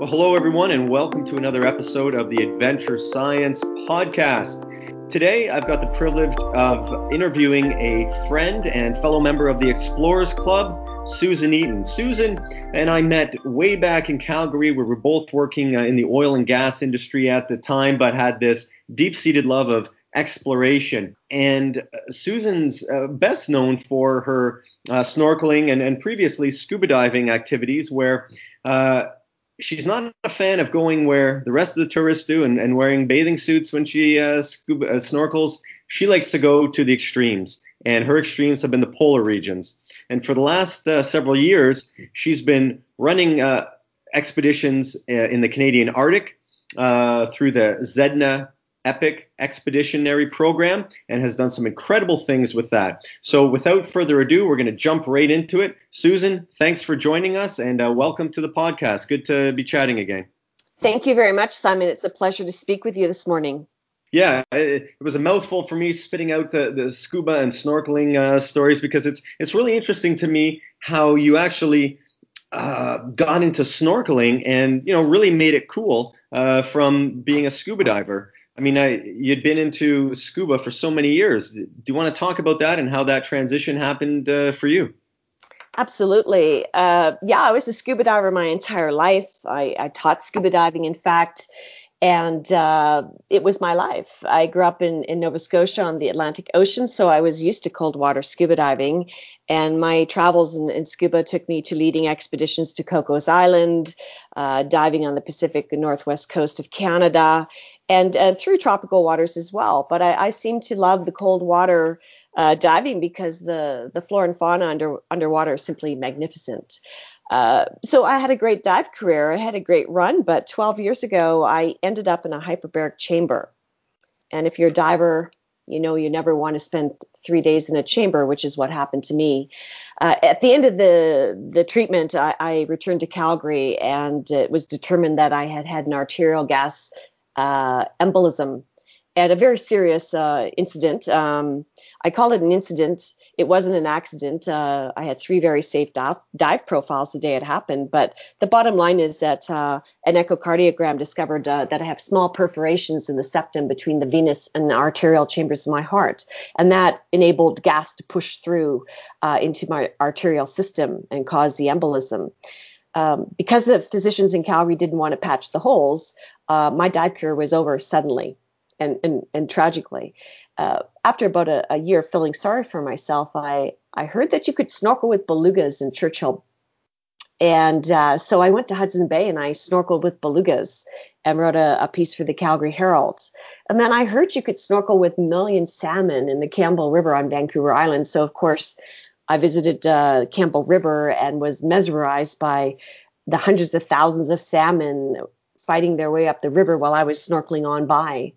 Well, hello, everyone, and welcome to another episode of the Adventure Science Podcast. Today, I've got the privilege of interviewing a friend and fellow member of the Explorers Club, Susan Eaton. Susan and I met way back in Calgary. Where we were both working uh, in the oil and gas industry at the time, but had this deep seated love of exploration. And uh, Susan's uh, best known for her snorkeling and, and previously scuba diving activities, where uh, she's not a fan of going where the rest of the tourists do and, and wearing bathing suits when she uh, scuba, uh, snorkels. She likes to go to the extremes, and her extremes have been the polar regions. And for the last uh, several years, she's been running uh, expeditions uh, in the Canadian Arctic uh, through the Sedna Epic Expeditionary Program and has done some incredible things with that. So, without further ado, we're going to jump right into it. Susan, thanks for joining us and uh, welcome to the podcast. Good to be chatting again. Thank you very much, Simon. It's a pleasure to speak with you this morning. Yeah, it, it was a mouthful for me spitting out the, the scuba and snorkeling uh, stories because it's it's really interesting to me how you actually uh, got into snorkeling and you know really made it cool uh, from being a scuba diver. I mean, I, you'd been into scuba for so many years. Do you want to talk about that and how that transition happened uh, for you? Absolutely. Uh, yeah, I was a scuba diver my entire life. I, I taught scuba diving, in fact, and uh, it was my life. I grew up in, in Nova Scotia on the Atlantic Ocean, so I was used to cold water scuba diving. And my travels in, in scuba took me to leading expeditions to Cocos Island, uh, diving on the Pacific Northwest coast of Canada, and uh, through tropical waters as well. But I, I seem to love the cold water uh, diving because the the flora and fauna under underwater is simply magnificent. Uh, so I had a great dive career. I had a great run, but 12 years ago, I ended up in a hyperbaric chamber. And if you're a diver, you know you never want to spend three days in a chamber, which is what happened to me. Uh, at the end of the the treatment, I, I, returned to Calgary, and it was determined that I had had an arterial gas uh, embolism at a very serious uh, incident. Um, I call it an incident. It wasn't an accident. Uh, I had three very safe dive, profiles the day it happened. But the bottom line is that uh, an echocardiogram discovered uh, that I have small perforations in the septum between the venous and the arterial chambers of my heart. And that enabled gas to push through uh, into my arterial system and cause the embolism. Um, because the physicians in Calgary didn't want to patch the holes, uh, my dive career was over suddenly and and, and tragically. Uh, after about a, a, year feeling sorry for myself, I I heard that you could snorkel with belugas in Churchill, and uh, so I went to Hudson Bay and I snorkeled with belugas and wrote a, a, piece for the Calgary Herald. And then I heard you could snorkel with million salmon in the Campbell River on Vancouver Island. So of course, I visited uh, Campbell River and was mesmerized by the hundreds of thousands of salmon fighting their way up the river while I was snorkeling on by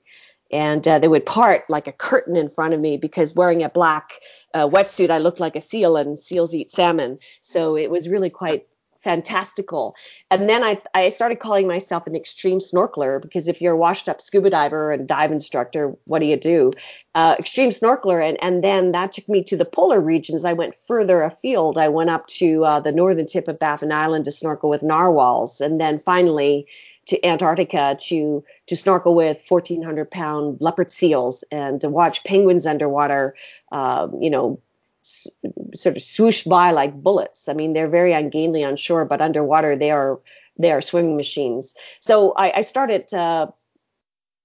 and uh, they would part like a curtain in front of me because wearing a black uh, wetsuit, I looked like a seal, and seals eat salmon. So it was really quite fantastical. And then I, I started calling myself an extreme snorkeler because if you're a washed up scuba diver and dive instructor, what do you do? Uh, extreme snorkeler. And, and then that took me to the polar regions. I went further afield. I went up to uh, the northern tip of Baffin Island to snorkel with narwhals. And then finally, to Antarctica to to snorkel with 1,400 pound leopard seals and to watch penguins underwater, uh, you know, s- sort of swoosh by like bullets. I mean, they're very ungainly on shore, but underwater they are they are swimming machines. So I, I started. Uh,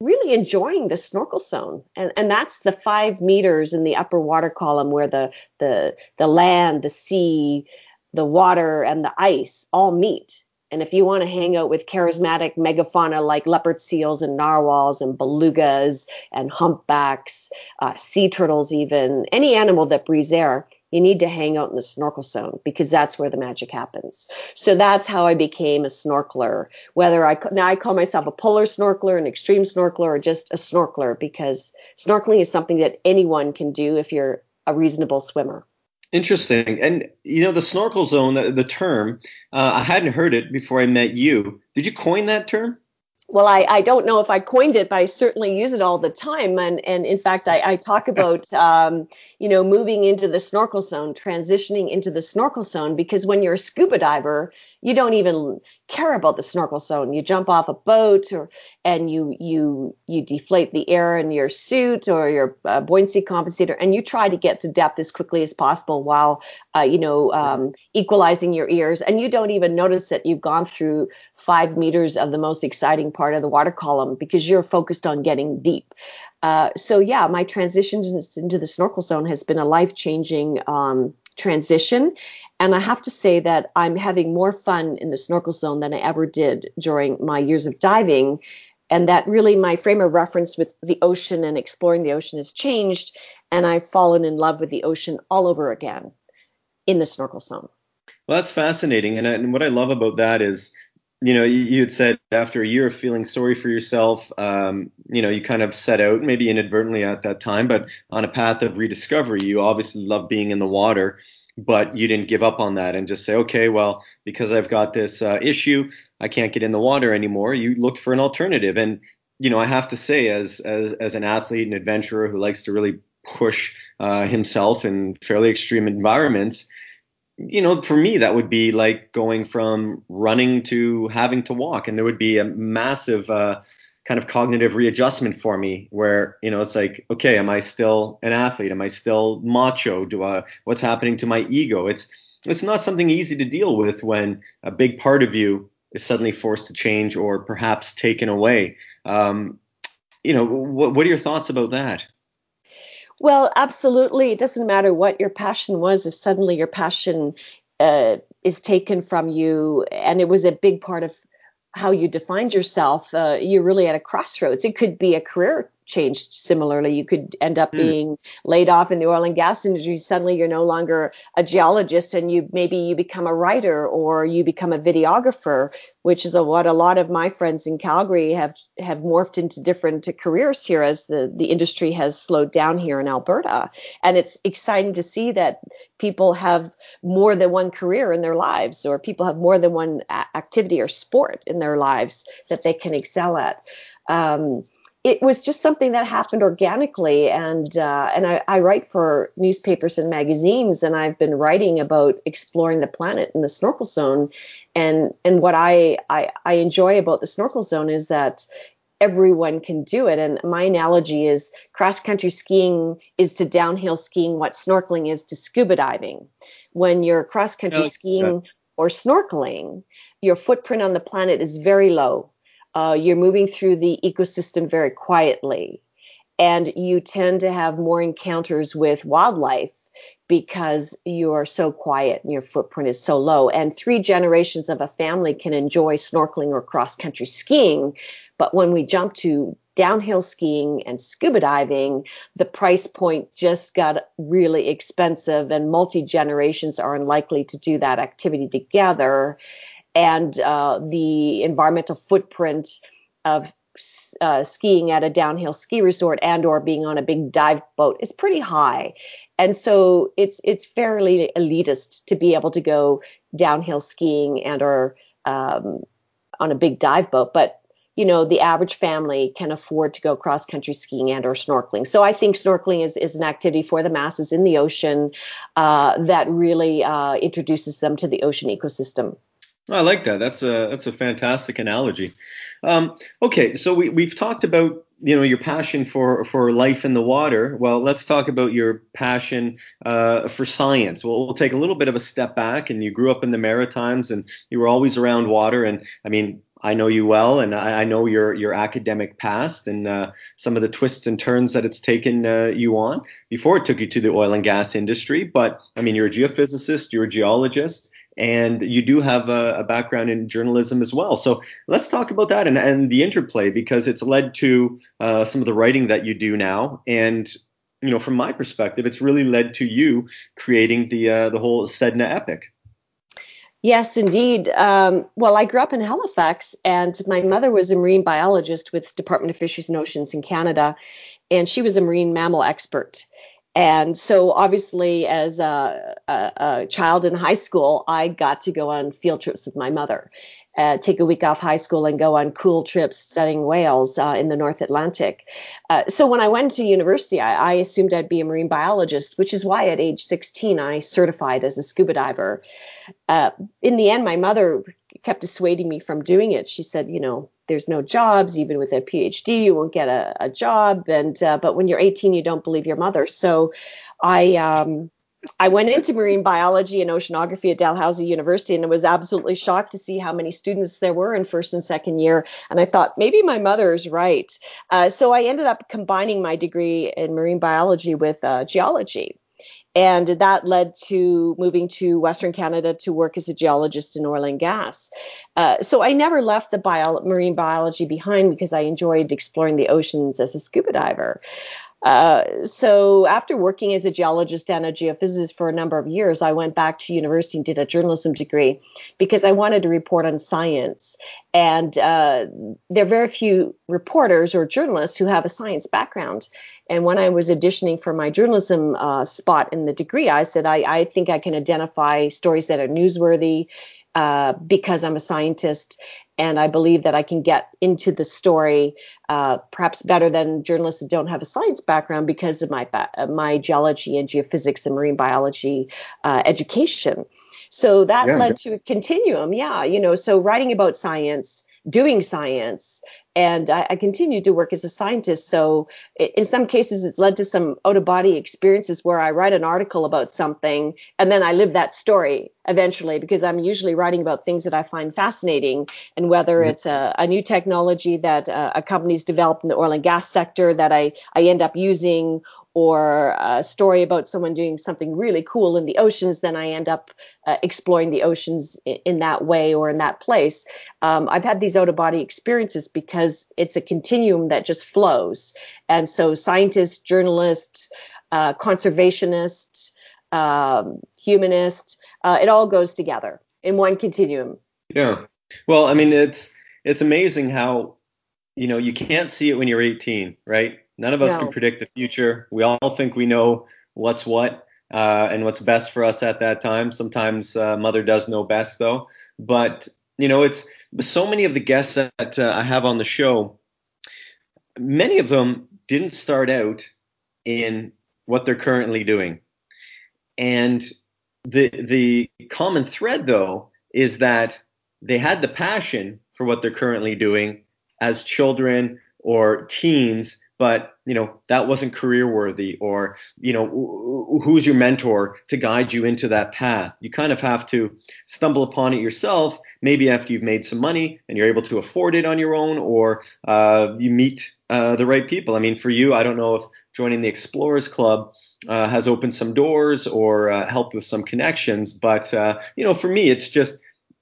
really enjoying the snorkel zone and and that's the five meters in the upper water column where the the the land the sea the water and the ice all meet and if you want to hang out with charismatic megafauna like leopard seals and narwhals and belugas and humpbacks, uh, sea turtles, even any animal that breathes air, you need to hang out in the snorkel zone because that's where the magic happens. So that's how I became a snorkeler. Whether I now I call myself a polar snorkeler, an extreme snorkeler, or just a snorkeler because snorkeling is something that anyone can do if you're a reasonable swimmer. Interesting. And you know, the snorkel zone, the, the term, uh, I hadn't heard it before I met you. Did you coin that term? Well, I, I don't know if I coined it, but I certainly use it all the time. And, and in fact, I, I talk about, um, you know, moving into the snorkel zone, transitioning into the snorkel zone, because when you're a scuba diver, you don't even care about the snorkel zone. You jump off a boat or and you you you deflate the air in your suit or your uh, buoyancy compensator and you try to get to depth as quickly as possible while uh, you know um, equalizing your ears and you don't even notice that you've gone through five meters of the most exciting part of the water column because you're focused on getting deep. Uh, so yeah, my transition into the snorkel zone has been a life changing um, transition. And I have to say that I'm having more fun in the snorkel zone than I ever did during my years of diving. And that really my frame of reference with the ocean and exploring the ocean has changed. And I've fallen in love with the ocean all over again in the snorkel zone. Well, that's fascinating. And, I, and what I love about that is, you know, you, had said after a year of feeling sorry for yourself, um, you know, you kind of set out, maybe inadvertently at that time, but on a path of rediscovery. You obviously love being in the water but you didn't give up on that and just say, okay, well, because I've got this uh, issue, I can't get in the water anymore. You looked for an alternative, and you know, I have to say, as as as an athlete and adventurer who likes to really push uh, himself in fairly extreme environments, you know, for me, that would be like going from running to having to walk, and there would be a massive uh, kind of cognitive readjustment for me where you know it's like okay am i still an athlete? Am i still macho? Do i what's happening to my ego? It's it's not something easy to deal with when a big part of you is suddenly forced to change or perhaps taken away. Um, you know what, what are your thoughts about that? Well absolutely. It doesn't matter what your passion was if suddenly your passion uh, is taken from you and it was a big part of how you defined yourself, uh, you're really at a crossroads. It could be a career changed similarly. You could end up mm. being laid off in the oil and gas industry. Suddenly you're no longer a geologist and you maybe you become a writer or you become a videographer, which is a, what a lot of my friends in Calgary have have morphed into different careers here as the, the industry has slowed down here in Alberta. And it's exciting to see that people have more than one career in their lives or people have more than one activity or sport in their lives that they can excel at. Um, it was just something that happened organically and uh, and I, I, write for newspapers and magazines and I've been writing about exploring the planet in the snorkel zone. And and what I, I, I enjoy about the snorkel zone is that everyone can do it. And my analogy is cross country skiing is to downhill skiing what snorkeling is to scuba diving. When you're cross country oh, skiing or snorkeling your footprint on the planet is very low uh, you're moving through the ecosystem very quietly and you tend to have more encounters with wildlife because you're so quiet and your footprint is so low. And three generations of a family can enjoy snorkeling or cross country skiing. But when we jump to downhill skiing and scuba diving, the price point just got really expensive, and multi generations are unlikely to do that activity together and uh, the environmental footprint of uh, skiing at a downhill ski resort and or being on a big dive boat is pretty high. And so it's it's fairly elitist to be able to go downhill skiing and or um, on a big dive boat but you know the average family can afford to go cross country skiing and or snorkeling. So i think snorkeling is, is an activity for the masses in the ocean uh, that really uh, introduces them to the ocean ecosystem I like that. That's a that's a fantastic analogy. Um, okay, so we we've talked about you know your passion for for life in the water. Well, let's talk about your passion uh, for science. Well, we'll take a little bit of a step back. And you grew up in the Maritimes, and you were always around water. And I mean, I know you well, and I, I know your your academic past and uh, some of the twists and turns that it's taken uh, you on before it took you to the oil and gas industry. But I mean, you're a geophysicist, you're a geologist and you do have a, a, background in journalism as well. So let's talk about that and, and the interplay because it's led to uh, some of the writing that you do now. And you know, from my perspective, it's really led to you creating the uh, the whole Sedna epic. Yes, indeed. Um, well, I grew up in Halifax, and my mother was a marine biologist with Department of Fisheries and Oceans in Canada, and she was a marine mammal expert And so, obviously, as a, a, a, child in high school, I got to go on field trips with my mother, uh, take a week off high school and go on cool trips studying whales uh, in the North Atlantic. Uh, so, when I went to university, I, I, assumed I'd be a marine biologist, which is why at age 16 I certified as a scuba diver. Uh, in the end, my mother kept dissuading me from doing it. She said, you know, there's no jobs, even with a PhD, you won't get a, a job. And, uh, but when you're 18, you don't believe your mother. So I, um, I went into marine biology and oceanography at Dalhousie University and was absolutely shocked to see how many students there were in first and second year. And I thought maybe my mother is right. Uh, so I ended up combining my degree in marine biology with uh, geology. And that led to moving to Western Canada to work as a geologist in oil and gas. Uh, so I never left the bio- marine biology behind because I enjoyed exploring the oceans as a scuba diver. Uh, so after working as a geologist and a geophysicist for a number of years, I went back to university and did a journalism degree because I wanted to report on science. And uh, there are very few reporters or journalists who have a science background. And when I was auditioning for my journalism uh, spot in the degree, I said, I, I think I can identify stories that are newsworthy, uh, because I'm a scientist and I believe that I can get into the story uh, perhaps better than journalists that don't have a science background because of my uh, my geology and geophysics and marine biology uh, education. So that yeah, led yeah. to a continuum. Yeah, you know, so writing about science, doing science, and I, I continued to work as a scientist. So in some cases, it's led to some out of body experiences where I write an article about something and then I live that story eventually because I'm usually writing about things that I find fascinating. And whether mm-hmm. it's a, a, new technology that uh, a company's developed in the oil and gas sector that I, I end up using, or a story about someone doing something really cool in the oceans, then I end up uh, exploring the oceans in, in, that way or in that place. Um, I've had these out of body experiences because it's a continuum that just flows. And so, scientists, journalists, uh, conservationists, um, humanists, uh, it all goes together in one continuum. Yeah. Well, I mean, it's it's amazing how you know you can't see it when you're 18, right? None of us no. can predict the future. We all think we know what's what uh, and what's best for us at that time. Sometimes uh, mother does know best, though. But you know, it's so many of the guests that uh, I have on the show. Many of them didn't start out in what they're currently doing, and the the common thread, though, is that they had the passion for what they're currently doing as children or teens but you know that wasn't career worthy or you know who's your mentor to guide you into that path? You kind of have to stumble upon it yourself maybe after you've made some money and you're able to afford it on your own or uh, you meet uh, the right people. I mean for you i don't know if joining the explorers club uh, has opened some doors or uh, helped with some connections but uh, you know for me it's just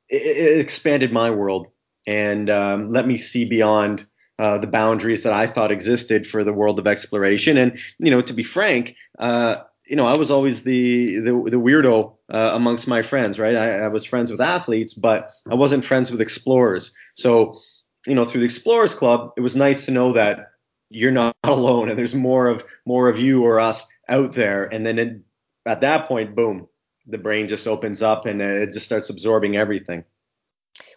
it, it expanded my world and um, let me see beyond uh, the boundaries that I thought existed for the world of exploration. And you know, to be frank, uh, you know, I was always the the, the weirdo uh, amongst my friends, right? I, I, was friends with athletes, but I wasn't friends with explorers. So, you know, through the Explorers Club, it was nice to know that you're not alone, and there's more of more of you or us out there. And then it, at that point, boom, the brain just opens up and it just starts absorbing everything.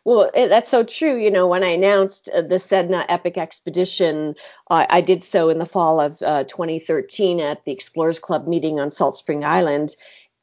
Well, that's so true. You know, when I announced uh, the Sedna Epic Expedition, uh, I did so in the fall of uh, 2013 at the Explorers Club meeting on Salt Spring Island.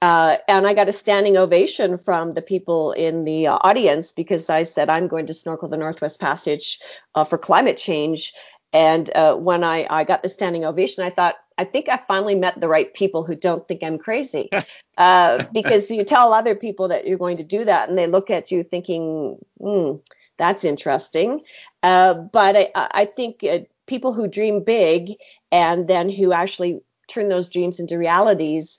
Uh, and I got a standing ovation from the people in the uh, audience because I said, I'm going to snorkel the Northwest Passage uh, for climate change. And when I, I got the standing ovation, I thought, I think I finally met the right people who don't think I'm crazy. uh, because you tell other people that you're going to do that, and they look at you thinking, hmm, that's interesting. Uh, but I, I think uh, people who dream big and then who actually turn those dreams into realities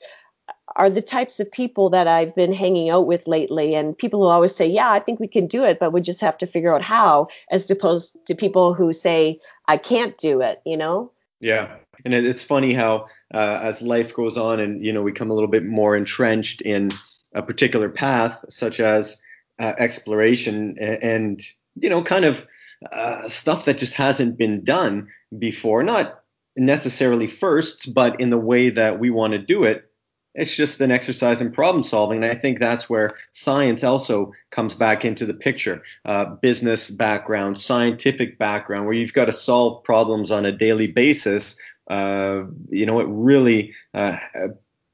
are the types of people that I've been hanging out with lately, and people who always say, "Yeah, I think we can do it, but we just have to figure out how," as opposed to people who say, "I can't do it." You know? Yeah, and it's funny how uh, as life goes on and you know we come a little bit more entrenched in a particular path such as uh, exploration and, and, you know kind of uh, stuff that just hasn't been done before not necessarily firsts, but in the way that we want to do it, it's just an exercise in problem solving. And I think that's where science also comes back into the picture uh, business background, scientific background, where you've got to solve problems on a daily basis. Uh, you know, it really uh,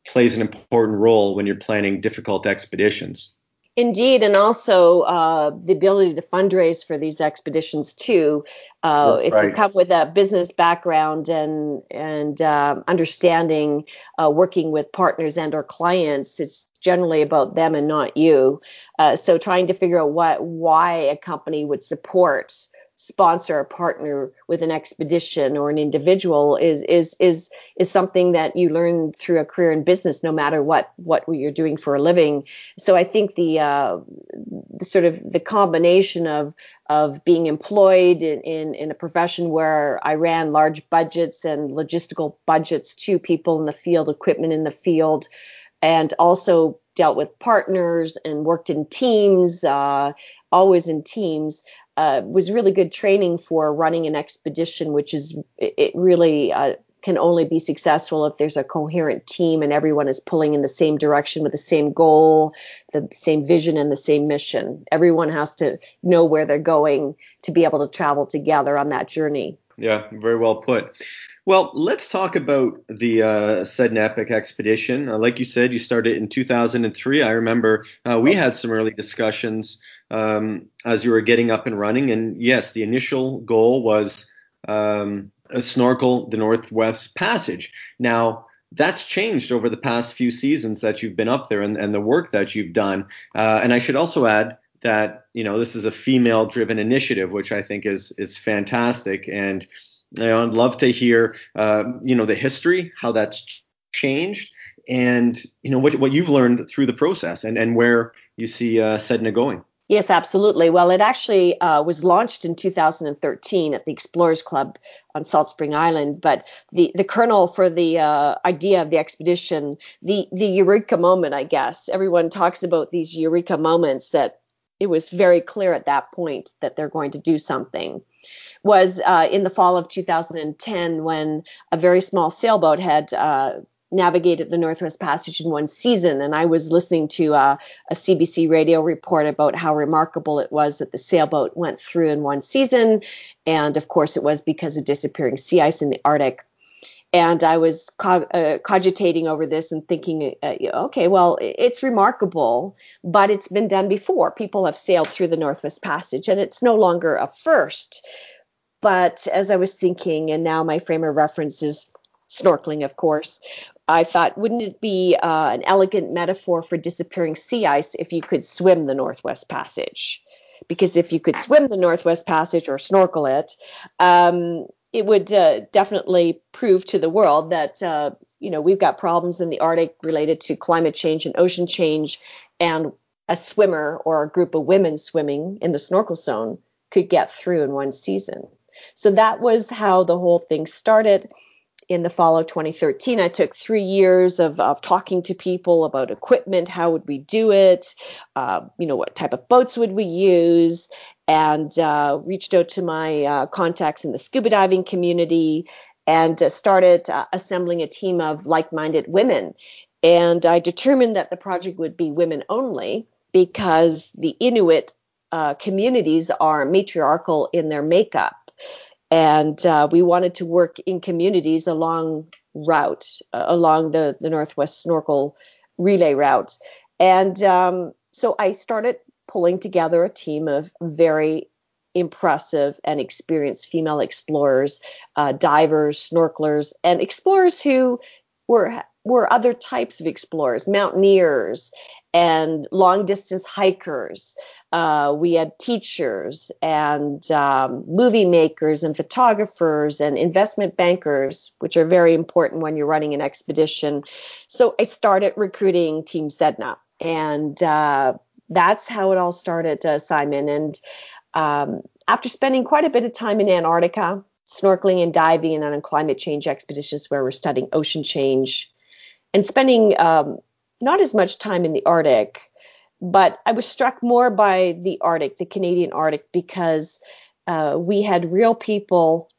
plays an important role when you're planning difficult expeditions. Indeed, and also uh, the ability to fundraise for these expeditions too. Uh, if right. you come with a business background and and uh, understanding uh, working with partners and or clients, it's generally about them and not you. Uh, so trying to figure out what why a company would support sponsor or partner with an expedition or an individual is is is is something that you learn through a career in business no matter what what you're doing for a living. So i think the, uh, the sort of the combination of of being employed in, in in a profession where i ran large budgets and logistical budgets to people in the field equipment in the field and also dealt with partners and worked in teams uh, always in teams uh, was really good training for running an expedition, which is it really uh, can only be successful if there's a coherent team and everyone is pulling in the same direction with the same goal, the same vision, and the same mission. Everyone has to know where they're going to be able to travel together on that journey. Yeah, very well put. Well, let's talk about the uh, Sedna Epic expedition. Uh, like you said, you started in 2003. I remember uh, we had some early discussions um, as you were getting up and running. And yes, the initial goal was um, a snorkel the Northwest Passage. Now, that's changed over the past few seasons that you've been up there and, and the work that you've done. Uh, and I should also add that you know this is a female-driven initiative, which I think is is fantastic. And you know, I'd love to hear uh, you know the history, how that's changed, and you know what what you've learned through the process, and and where you see uh, Sedna going. Yes, absolutely. Well, it actually uh, was launched in 2013 at the Explorers Club on Salt Spring Island. But the, the kernel for the uh, idea of the expedition, the, the eureka moment, I guess, everyone talks about these eureka moments that it was very clear at that point that they're going to do something was uh, in the fall of 2010 when a very small sailboat had uh, navigated the Northwest Passage in one season. And I was listening to uh, a CBC radio report about how remarkable it was that the sailboat went through in one season. And of course, it was because of disappearing sea ice in the Arctic. And I was uh, cogitating over this and thinking, uh, okay, well, it's remarkable, but it's been done before. People have sailed through the Northwest Passage, and it's no longer a first. But as I was thinking, and now my frame of reference is snorkeling, of course, I thought, wouldn't it be uh, an elegant metaphor for disappearing sea ice if you could swim the Northwest Passage? Because if you could swim the Northwest Passage or snorkel it, um, it would uh, definitely prove to the world that uh, you know we've got problems in the Arctic related to climate change and ocean change, and a swimmer or a group of women swimming in the snorkel zone could get through in one season. So that was how the whole thing started in the fall of 2013 i took three years of, of talking to people about equipment how would we do it uh, you know what type of boats would we use and uh, reached out to my uh, contacts in the scuba diving community and uh, started uh, assembling a team of like-minded women. And i determined that the project would be women only because the inuit uh, communities are matriarchal in their makeup and uh, we wanted to work in communities along route uh, along the the northwest snorkel relay route. And um, so i started pulling together a team of very impressive and experienced female explorers uh, divers snorkelers and explorers who were were other types of explorers mountaineers and long distance hikers uh, we had teachers and um, movie makers and photographers and investment bankers, which are very important when you're running an expedition. So I started recruiting Team Sedna, and uh, that's how it all started, uh, Simon. And um, after spending quite a bit of time in Antarctica, snorkeling and diving and on climate change expeditions where we're studying ocean change, and spending um, not as much time in the Arctic but I was struck more by the Arctic, the Canadian Arctic, because uh, we had real people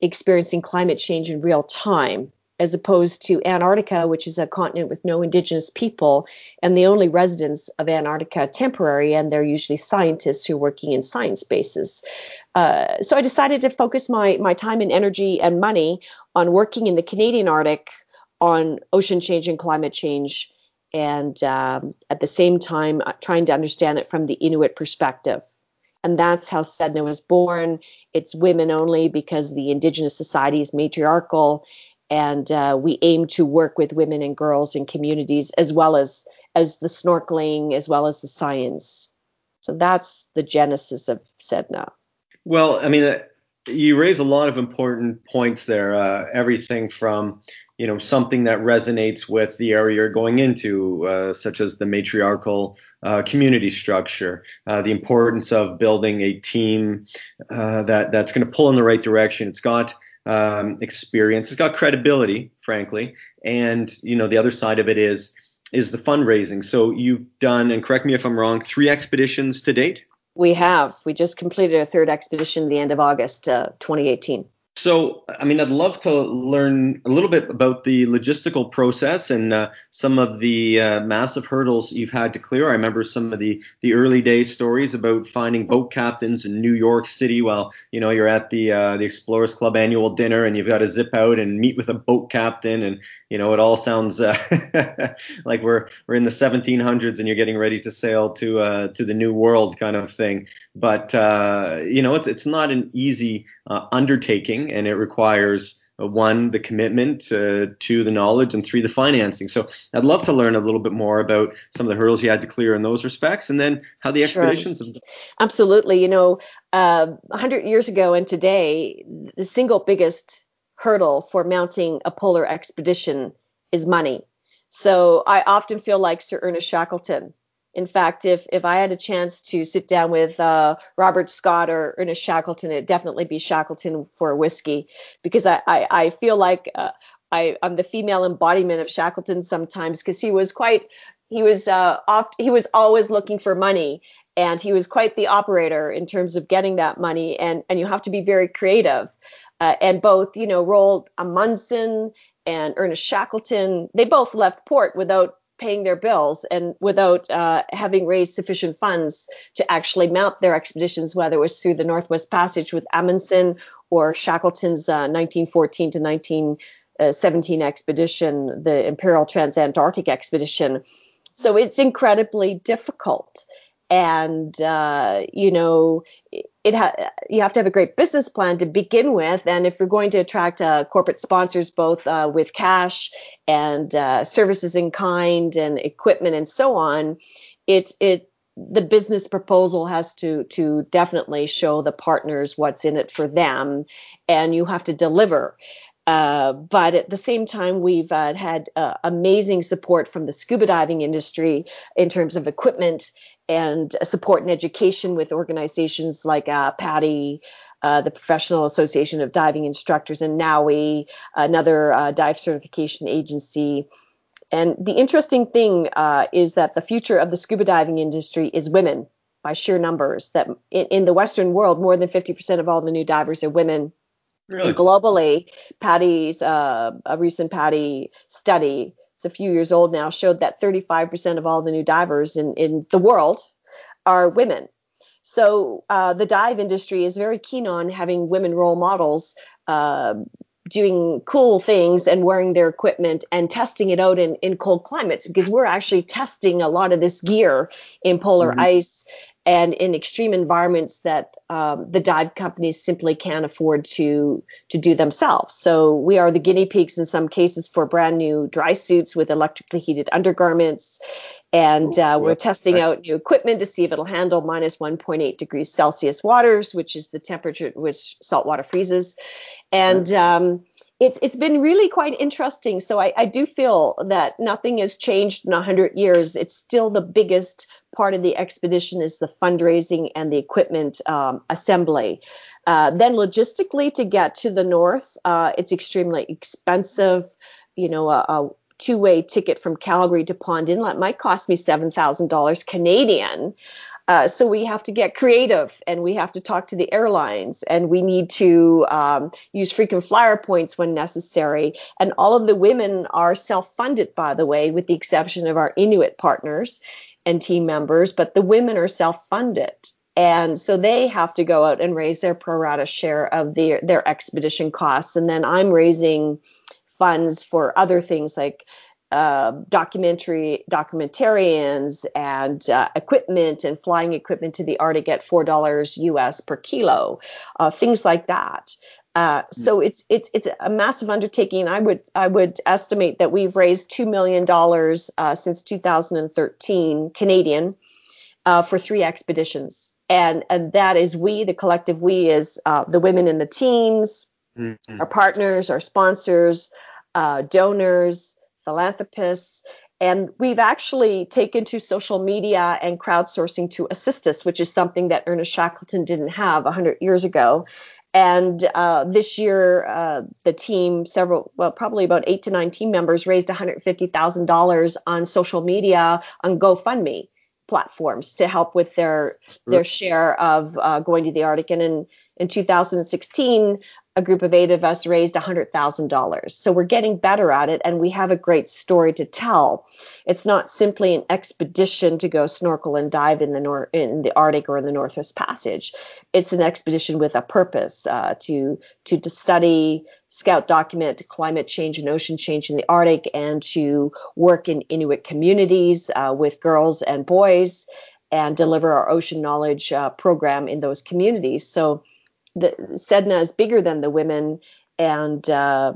experiencing climate change in real time as opposed to Antarctica, which is a continent with no indigenous people, and the only residents of Antarctica temporary, and they're usually scientists who are working in science bases. Uh, so I decided to focus my my time and energy and money on working in the Canadian Arctic on ocean change and climate change, and um, at the same time uh, trying to understand it from the Inuit perspective. And that's how Sedna was born. It's women only because the Indigenous society is matriarchal and uh, we aim to work with women and girls in communities as well as as the snorkeling as well as the science so that's the genesis of sedna well i mean uh, you raise a lot of important points there uh, everything from you know something that resonates with the area you're going into, uh, such as the matriarchal uh, community structure, uh, the importance of building a team uh, that that's going to pull in the right direction. It's got um, experience. It's got credibility, frankly, and you know the other side of it is is the fundraising. So you've done, and correct me if I'm wrong, three expeditions to date. We have. We just completed a third expedition the end of August, uh, 2018. So, I mean, I'd love to learn a little bit about the logistical process and uh, some of the uh, massive hurdles you've had to clear. I remember some of the the early day stories about finding boat captains in New York City while you know you're at the uh, the Explorers Club annual dinner and you've got to zip out and meet with a boat captain and you know it all sounds uh, like we're we're in the 1700s and you're getting ready to sail to uh, to the new world kind of thing. But uh, you know, it's it's not an easy undertaking and it requires uh, one the commitment, uh, two the knowledge, and three the financing. So I'd love to learn a little bit more about some of the hurdles you had to clear in those respects, and then how the expeditions. Sure. Absolutely, you know, uh, 100 years ago and today, the single biggest hurdle for mounting a polar expedition is money. So I often feel like Sir Ernest Shackleton in fact, if if I had a chance to sit down with uh, Robert Scott or Ernest Shackleton, it'd definitely be Shackleton for whiskey, because I I, I feel like uh, I I'm the female embodiment of Shackleton sometimes, because he was quite he was uh, oft he was always looking for money, and he was quite the operator in terms of getting that money, and and you have to be very creative. Uh, and both, you know, Roald Amundsen and Ernest Shackleton, they both left port without paying their bills and without uh, having raised sufficient funds to actually mount their expeditions, whether it was through the Northwest Passage with Amundsen or Shackleton's uh, 1914 to 1917 expedition, the Imperial Transantarctic Expedition. So it's incredibly difficult and uh, you know it ha- you have to have a great business plan to begin with. And if you're going to attract uh, corporate sponsors both uh, with cash and uh, services in kind and equipment and so on it's it the business proposal has to to definitely show the partners what's in it for them. And you have to deliver uh, but at the same time, we've uh, had uh, amazing support from the scuba diving industry in terms of equipment and support and education with organizations like uh, PADI, uh, the Professional Association of Diving Instructors, and NAUI, another uh, dive certification agency. And the interesting thing is that the future of the scuba diving industry is women by sheer numbers. That in, in the Western world, more than 50% of all the new divers are women Really? globally, PADI's uh, a recent Patty study, it's a few years old now, showed that 35% of all the new divers in, in the world are women. So uh, the dive industry is very keen on having women role models. Uh, doing cool things and wearing their equipment and testing it out in, in cold climates because we're actually testing a lot of this gear in polar mm-hmm. ice and in extreme environments that um, the dive companies simply can't afford to to do themselves. So we are the guinea pigs in some cases for brand new dry suits with electrically heated undergarments, and uh, we're testing out new equipment to see if it'll handle minus 1.8 degrees Celsius waters, which is the temperature at which salt water freezes, and um, it's it's been really quite interesting. So I, I do feel that nothing has changed in hundred years. It's still the biggest part of the expedition is the fundraising and the equipment um, assembly. Uh, then logistically to get to the north, uh, it's extremely expensive. You know, a, a two-way ticket from Calgary to Pond Inlet might cost me seven thousand dollars Canadian. Uh, so we have to get creative and we have to talk to the airlines and we need to um, use frequent flyer points when necessary. And all of the women are self funded, by the way, with the exception of our Inuit partners and team members, but the women are self funded. And so they have to go out and raise their pro rata share of their, their expedition costs. And then I'm raising funds for other things like uh, documentary documentarians and uh, equipment and flying equipment to the Arctic at four dollars US per kilo, uh, things like that. Uh, so it's it's it's a massive undertaking. I would I would estimate that we've raised two million dollars uh, since 2013 Canadian uh, for three expeditions, and and that is we the collective we is the women in the teams, mm-hmm. our partners, our sponsors, donors philanthropists. And we've actually taken to social media and crowdsourcing to assist us, which is something that Ernest Shackleton didn't have 100 years ago. And uh, this year, uh, the team, several, well, probably about eight to nine team members raised $150,000 on social media on GoFundMe platforms to help with their their share of uh, going to the Arctic. And in in 2016, a group of eight of us raised $100,000. So we're getting better at it and we have a great story to tell. It's not simply an expedition to go snorkel and dive in the nor- in the Arctic or in the Northwest Passage. It's an expedition with a purpose uh, to, to to study, scout, document climate change and ocean change in the Arctic, and to work in Inuit communities uh, with girls and boys, and deliver our ocean knowledge uh, program in those communities. So the Sedna is bigger than the women, and uh,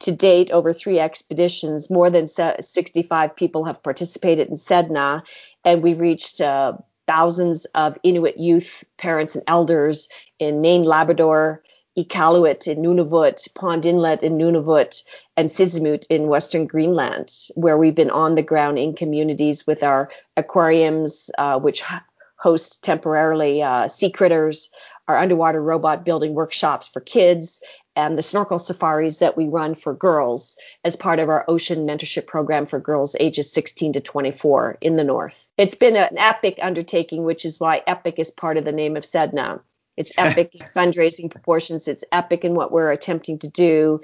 to date, over three expeditions, more than 65 people have participated in Sedna, and we've reached uh, thousands of Inuit youth, parents, and elders in Nain, Labrador, Iqaluit in Nunavut, Pond Inlet in Nunavut, and Sisimiut in Western Greenland, where we've been on the ground in communities with our aquariums, uh, which host temporarily uh, sea critters, our underwater robot building workshops for kids, and the snorkel safaris that we run for girls as part of our ocean mentorship program for girls ages 16 to 24 in the north. It's been an epic undertaking, which is why epic is part of the name of Sedna. It's epic in fundraising proportions, it's epic in what we're attempting to do.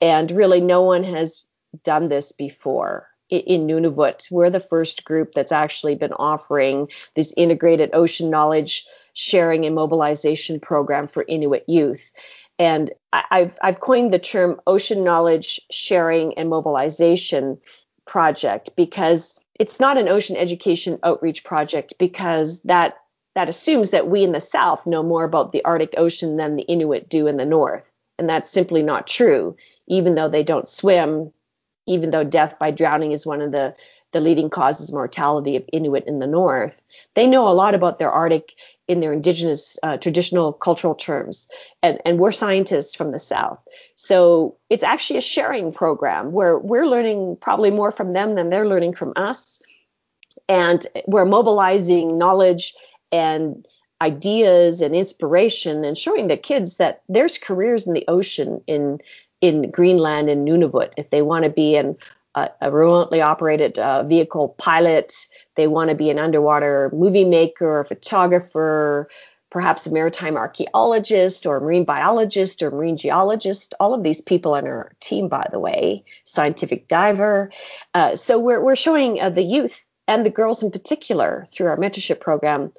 And really, no one has done this before in Nunavut. We're the first group that's actually been offering this integrated ocean knowledge sharing and mobilization program for Inuit youth. And I've, I've coined the term ocean knowledge sharing and mobilization project because it's not an ocean education outreach project because that that assumes that we in the south know more about the arctic ocean than the inuit do in the north and that's simply not true even though they don't swim even though death by drowning is one of the the leading causes of mortality of inuit in the north. They know a lot about their arctic in their indigenous uh, traditional cultural terms and, and we're scientists from the south. So it's actually a sharing program where we're learning probably more from them than they're learning from us. And we're mobilizing knowledge and ideas and inspiration and showing the kids that there's careers in the ocean in in Greenland and Nunavut if they want to be an, a, remotely operated uh, vehicle pilot they want to be an underwater movie maker or photographer, perhaps a maritime archaeologist or a marine biologist or marine geologist. All of these people on our team, by the way, scientific diver. Uh, so we're, we're showing uh, the youth and the girls in particular through our mentorship program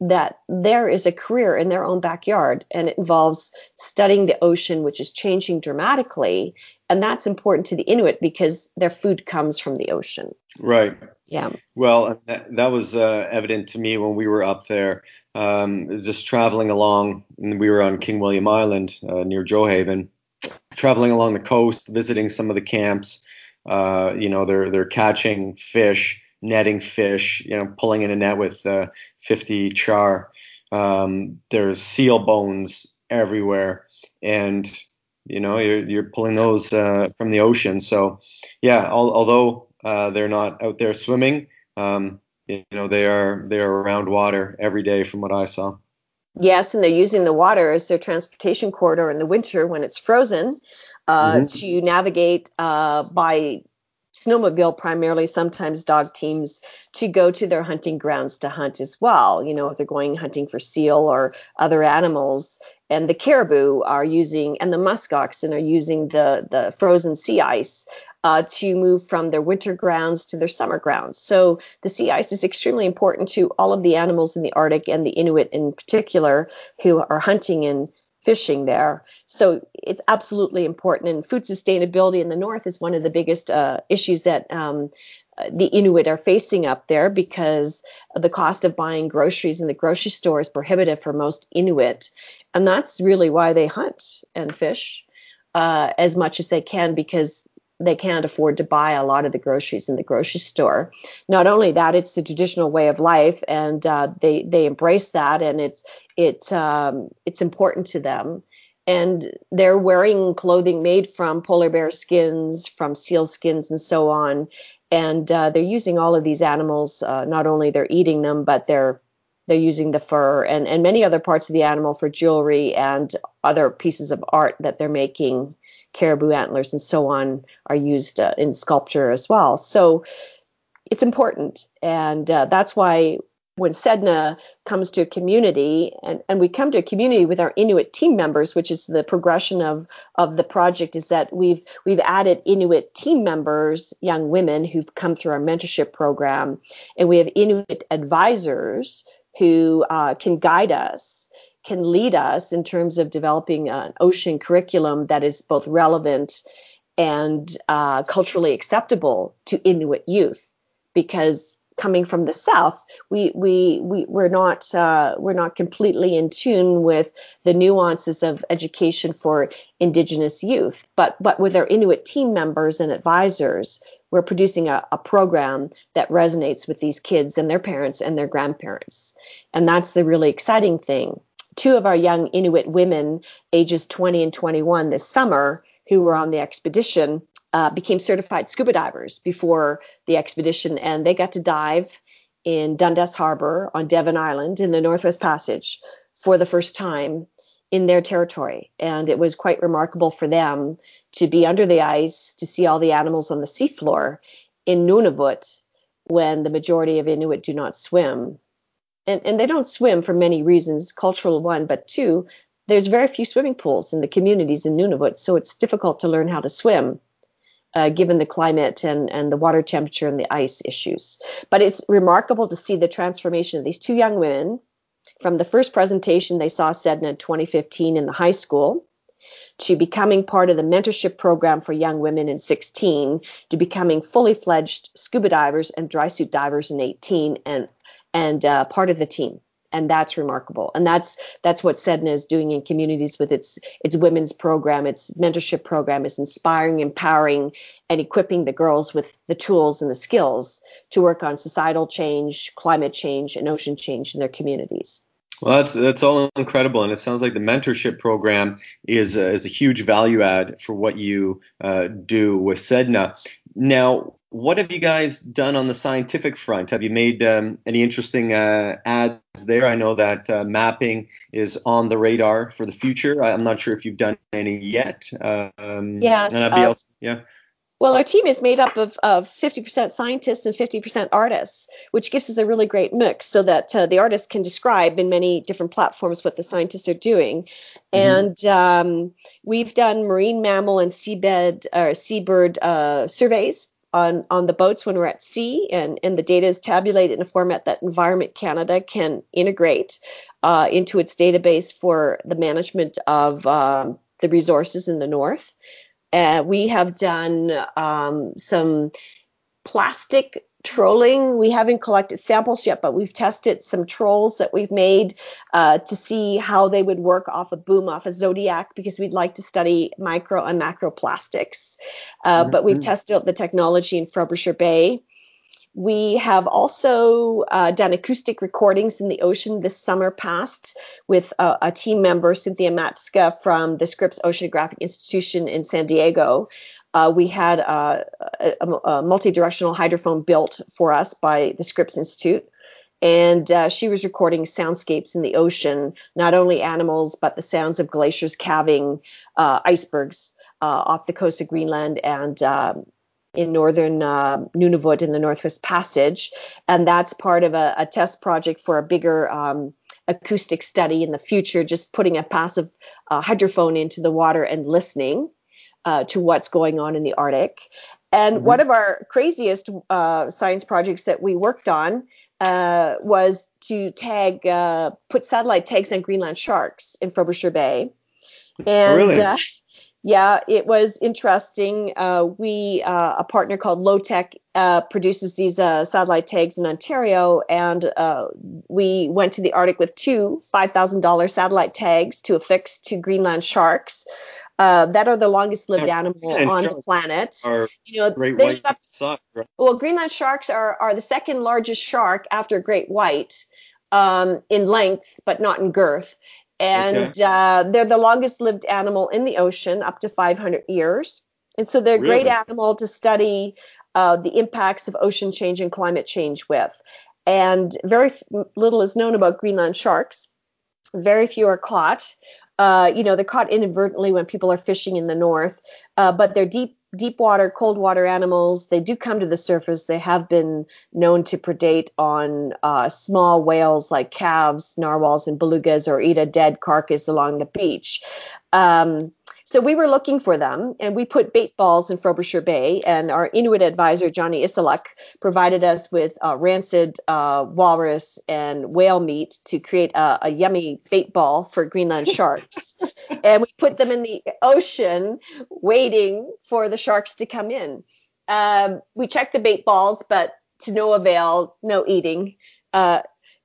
that there is a career in their own backyard and it involves studying the ocean, which is changing dramatically. And that's important to the Inuit because their food comes from the ocean. Right. Yeah. Well, that, that was uh, evident to me when we were up there, um, just traveling along. And we were on King William Island uh, near Gjoa Haven, traveling along the coast, visiting some of the camps. Uh, you know, they're they're catching fish, netting fish. You know, pulling in a net with uh, 50 char. Um, there's seal bones everywhere, and you know you're you're pulling those uh, from the ocean. So, yeah, al- although uh, they're not out there swimming. Um, you know, they are they are around water every day, from what I saw. Yes, and they're using the water as their transportation corridor in the winter when it's frozen uh, mm-hmm. to navigate uh, by snowmobile primarily, sometimes dog teams to go to their hunting grounds to hunt as well. You know, if they're going hunting for seal or other animals. And the caribou are using, and the musk oxen are using the, the frozen sea ice uh, to move from their winter grounds to their summer grounds. So the sea ice is extremely important to all of the animals in the Arctic and the Inuit in particular who are hunting and fishing there. So it's absolutely important. And food sustainability in the north is one of the biggest uh, issues that um, the Inuit are facing up there because the cost of buying groceries in the grocery store is prohibitive for most Inuit. And that's really why they hunt and fish uh, as much as they can because they can't afford to buy a lot of the groceries in the grocery store. Not only that, it's the traditional way of life, and uh, they they embrace that, and it's it um, it's important to them. And they're wearing clothing made from polar bear skins, from seal skins, and so on. And uh, they're using all of these animals. Uh, not only they're eating them, but they're they're using the fur and, and many other parts of the animal for jewelry and other pieces of art that they're making caribou antlers and so on are used uh, in sculpture as well. So it's important. And uh, that's why when Sedna comes to a community, and, and we come to a community with our Inuit team members, which is the progression of, of the project, is that we've we've added Inuit team members, young women who've come through our mentorship program, and we have Inuit advisors who uh, can guide us can lead us in terms of developing an ocean curriculum that is both relevant and uh, culturally acceptable to Inuit youth. Because coming from the south, we we, we we're not uh, we're not completely in tune with the nuances of education for Indigenous youth. But but with our Inuit team members and advisors, we're producing a, a program that resonates with these kids and their parents and their grandparents, and that's the really exciting thing two of our young Inuit women, ages 20 and 21, this summer, who were on the expedition, uh, became certified scuba divers before the expedition, and they got to dive in Dundas Harbor on Devon Island in the Northwest Passage for the first time in their territory. And it was quite remarkable for them to be under the ice, to see all the animals on the seafloor in Nunavut when the majority of Inuit do not swim and, and they don't swim for many reasons cultural one but two there's very few swimming pools in the communities in nunavut so it's difficult to learn how to swim uh, given the climate and, and the water temperature and the ice issues. But it's remarkable to see the transformation of these two young women. From the first presentation they saw sedna in 2015 in the high school to becoming part of the mentorship program for young women in 16 to becoming fully fledged scuba divers and dry suit divers in 18 and and uh, part of the team. And that's remarkable. And that's that's what sedna is doing in communities with its its women's program its mentorship program is inspiring empowering and equipping the girls with the tools and the skills to work on societal change climate change and ocean change in their communities. Well, that's that's all incredible, and it sounds like the mentorship program is uh, is a huge value add for what you uh, do with Sedna. Now, what have you guys done on the scientific front? Have you made um, any interesting uh, ads there? I know that uh, mapping is on the radar for the future. I'm not sure if you've done any yet. Um, yes. Uh, yeah. Well, our team is made up of, of 50% scientists and 50% artists, which gives us a really great mix so that uh, the artists can describe in many different platforms what the scientists are doing. Mm-hmm. And um, we've done marine mammal and seabed or seabird uh, surveys on, on the boats when we're at sea, and, and the data is tabulated in a format that Environment Canada can integrate uh, into its database for the management of um, the resources in the north. Uh, we have done um, some plastic trolling. We haven't collected samples yet, but we've tested some trolls that we've made uh, to see how they would work off a boom, off a Zodiac, because we'd like to study micro and macro plastics. Uh, mm-hmm. But we've tested out the technology in Frobisher Bay. We have also uh, done acoustic recordings in the ocean this summer past with a, a team member, Cynthia Matska from the Scripps Oceanographic Institution in San Diego. Uh, we had uh, a, a, a multi-directional hydrophone built for us by the Scripps Institute and uh, she was recording soundscapes in the ocean, not only animals, but the sounds of glaciers calving, uh, icebergs uh, off the coast of Greenland, and um, in northern uh, Nunavut in the Northwest Passage, and that's part of a, a test project for a bigger um, acoustic study in the future. Just putting a passive uh, hydrophone into the water and listening uh, to what's going on in the Arctic. And mm-hmm. one of our craziest uh, science projects that we worked on uh, was to tag, uh, put satellite tags on Greenland sharks in Frobisher Bay. And really? Uh, yeah, it was interesting. Uh, we, uh, a partner called Lotek, produces these satellite tags in Ontario, and we went to the Arctic with two $5,000 satellite tags to affix to Greenland sharks uh, that are the longest lived animal on the planet. you know, great white got, right? Well, Greenland sharks are, are the second largest shark after great white um, in length, but not in girth. And okay. uh, they're the longest lived animal in the ocean, up to 500 years. And so they're a really? great animal to study uh, the impacts of ocean change and climate change with. And very little is known about Greenland sharks. Very few are caught. Uh, you know, they're caught inadvertently when people are fishing in the north, uh, but they're deep deep water, cold water animals. They do come to the surface. They have been known to predate on uh, small whales like calves, narwhals, and belugas, or eat a dead carcass along the beach. Um, so we were looking for them, and we put bait balls in Frobisher Bay. And our Inuit advisor Johnny Issaluk provided us with uh, rancid uh, walrus and whale meat to create a, a yummy bait ball for Greenland sharks. and we put them in the ocean, waiting for the sharks to come in. Um, we checked the bait balls, but to no avail, no eating. Uh,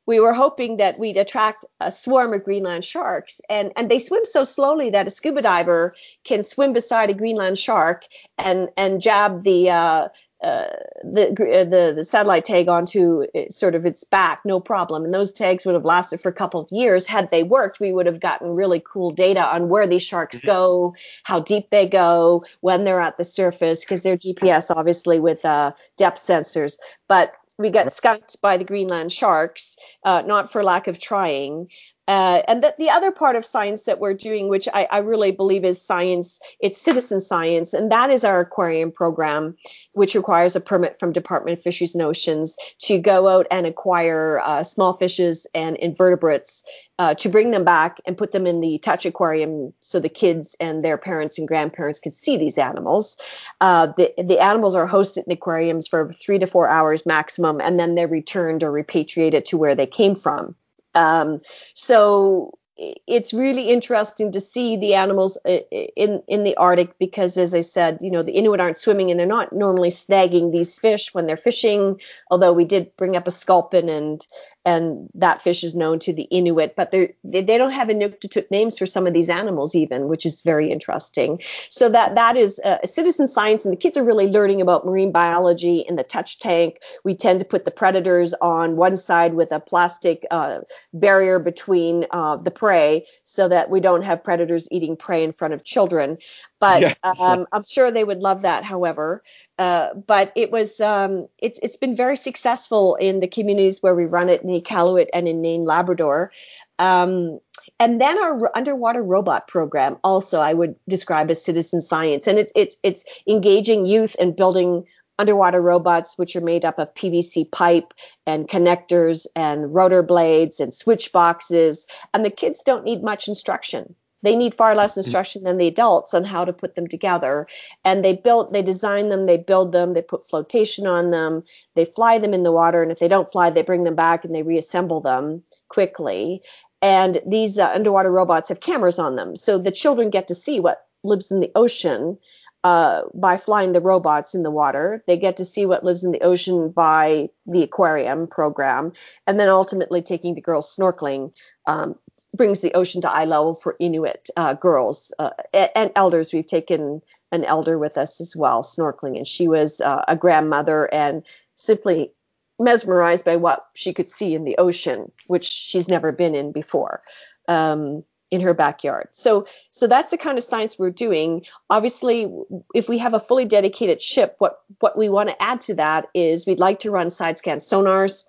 we were hoping that we'd attract a swarm of Greenland sharks. And, and they swim so slowly that a scuba diver can swim beside a Greenland shark and, and jab the, uh, uh, the, uh, the the satellite tag onto uh, sort of its back, no problem. And those tags would have lasted for a couple of years. Had they worked, we would have gotten really cool data on where these sharks mm-hmm. go, how deep they go, when they're at the surface, because they're GPS obviously with uh, depth sensors. But we got skunked by the Greenland sharks, uh, not for lack of trying. Uh, and the, the other part of science that we're doing, which I, I, really believe is science, it's citizen science, and that is our aquarium program, which requires a permit from Department of Fisheries and Oceans to go out and acquire uh, small fishes and invertebrates uh, to bring them back and put them in the touch aquarium so the kids and their parents and grandparents could see these animals. Uh, the, the animals are hosted in aquariums for three to four hours maximum, and then they're returned or repatriated to where they came from. Um, so it's really interesting to see the animals in in the Arctic because, as I said, you know the Inuit aren't swimming and they're not normally snagging these fish when they're fishing. Although we did bring up a sculpin and and that fish is known to the Inuit, but they they don't have Inuktitut names for some of these animals even, which is very interesting. So that that is a citizen science, and the kids are really learning about marine biology in the touch tank. We tend to put the predators on one side with a plastic uh, barrier between uh, the prey, so that we don't have predators eating prey in front of children. But yeah, um, I'm sure they would love that. However, uh, but it was um, it's it's been very successful in the communities where we run it in Iqaluit and in Nain, Labrador. Um, and then our underwater robot program also I would describe as citizen science, and it's it's it's engaging youth and building underwater robots which are made up of PVC pipe and connectors and rotor blades and switch boxes, and the kids don't need much instruction they need far less instruction than the adults on how to put them together and they build they design them they build them they put flotation on them they fly them in the water and if they don't fly they bring them back and they reassemble them quickly and these uh, underwater robots have cameras on them so the children get to see what lives in the ocean uh, by flying the robots in the water. They get to see what lives in the ocean by the aquarium program, and then ultimately taking the girls snorkeling um, brings the ocean to eye level for Inuit uh, girls uh, and elders. We've taken an elder with us as well, snorkeling, and she was uh, a grandmother and simply mesmerized by what she could see in the ocean, which she's never been in before. Um, in her backyard. So so that's the kind of science we're doing. Obviously, if we have a fully dedicated ship, what what we want to add to that is we'd like to run side scan sonars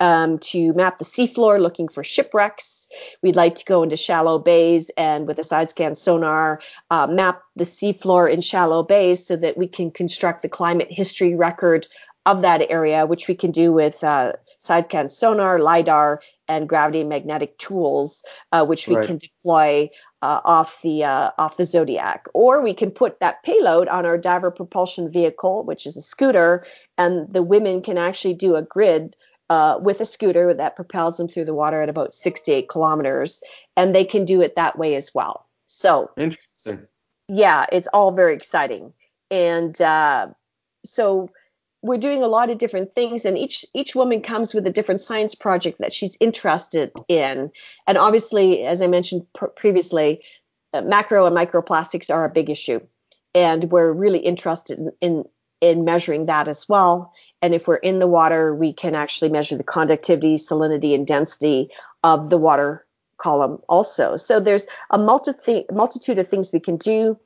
um, to map the seafloor looking for shipwrecks. We'd like to go into shallow bays and with a side scan sonar, uh, map the seafloor in shallow bays so that we can construct the climate history record of that area, which we can do with uh, side scan sonar, LIDAR, and gravity magnetic tools, uh, which we right. can deploy uh, off the uh, off the Zodiac, or we can put that payload on our diver propulsion vehicle, which is a scooter, and the women can actually do a grid uh, with a scooter that propels them through the water at about 68 kilometers, and they can do it that way as well. So interesting. Yeah, it's all very exciting, and uh, so we're doing a lot of different things and each each woman comes with a different science project that she's interested in and obviously as i mentioned pr- previously uh, macro and microplastics are a big issue and we're really interested in, in in measuring that as well and if we're in the water we can actually measure the conductivity salinity and density of the water column also so there's a multi- multitude of things we can do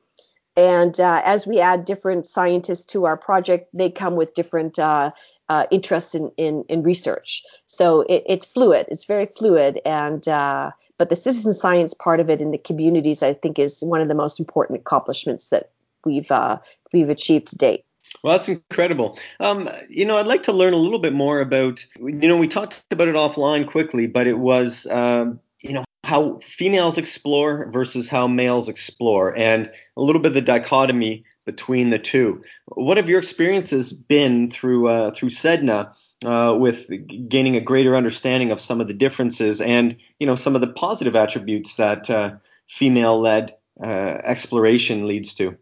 and uh, as we add different scientists to our project, they come with different uh, uh, interests in, in, in, research. So it, it's fluid. It's very fluid. And uh, but the citizen science part of it in the communities, I think, is one of the most important accomplishments that we've uh, we've achieved to date. Well, that's incredible. Um, you know, I'd like to learn a little bit more about. You know, we talked about it offline quickly, but it was um, you know how females explore versus how males explore, and a little bit of the dichotomy between the two. What have your experiences been through uh, through Sedna uh, with gaining a greater understanding of some of the differences and you know some of the positive attributes that uh, female-led uh, exploration leads to?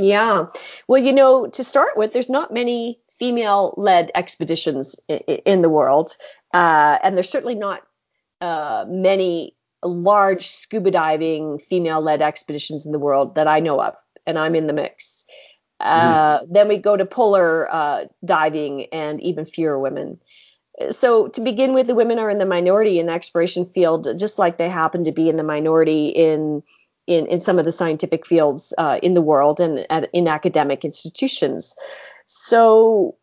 Yeah, well, you know, to start with, there's not many female-led expeditions in, in the world, uh, and there's certainly not uh, many large scuba diving female led expeditions in the world that I know of, and I'm in the mix. Uh, mm-hmm. Then we go to polar uh, diving and even fewer women. So, to begin with, the women are in the minority in the exploration field, just like they happen to be in the minority in in, in some of the scientific fields uh, in the world and at, in academic institutions. So,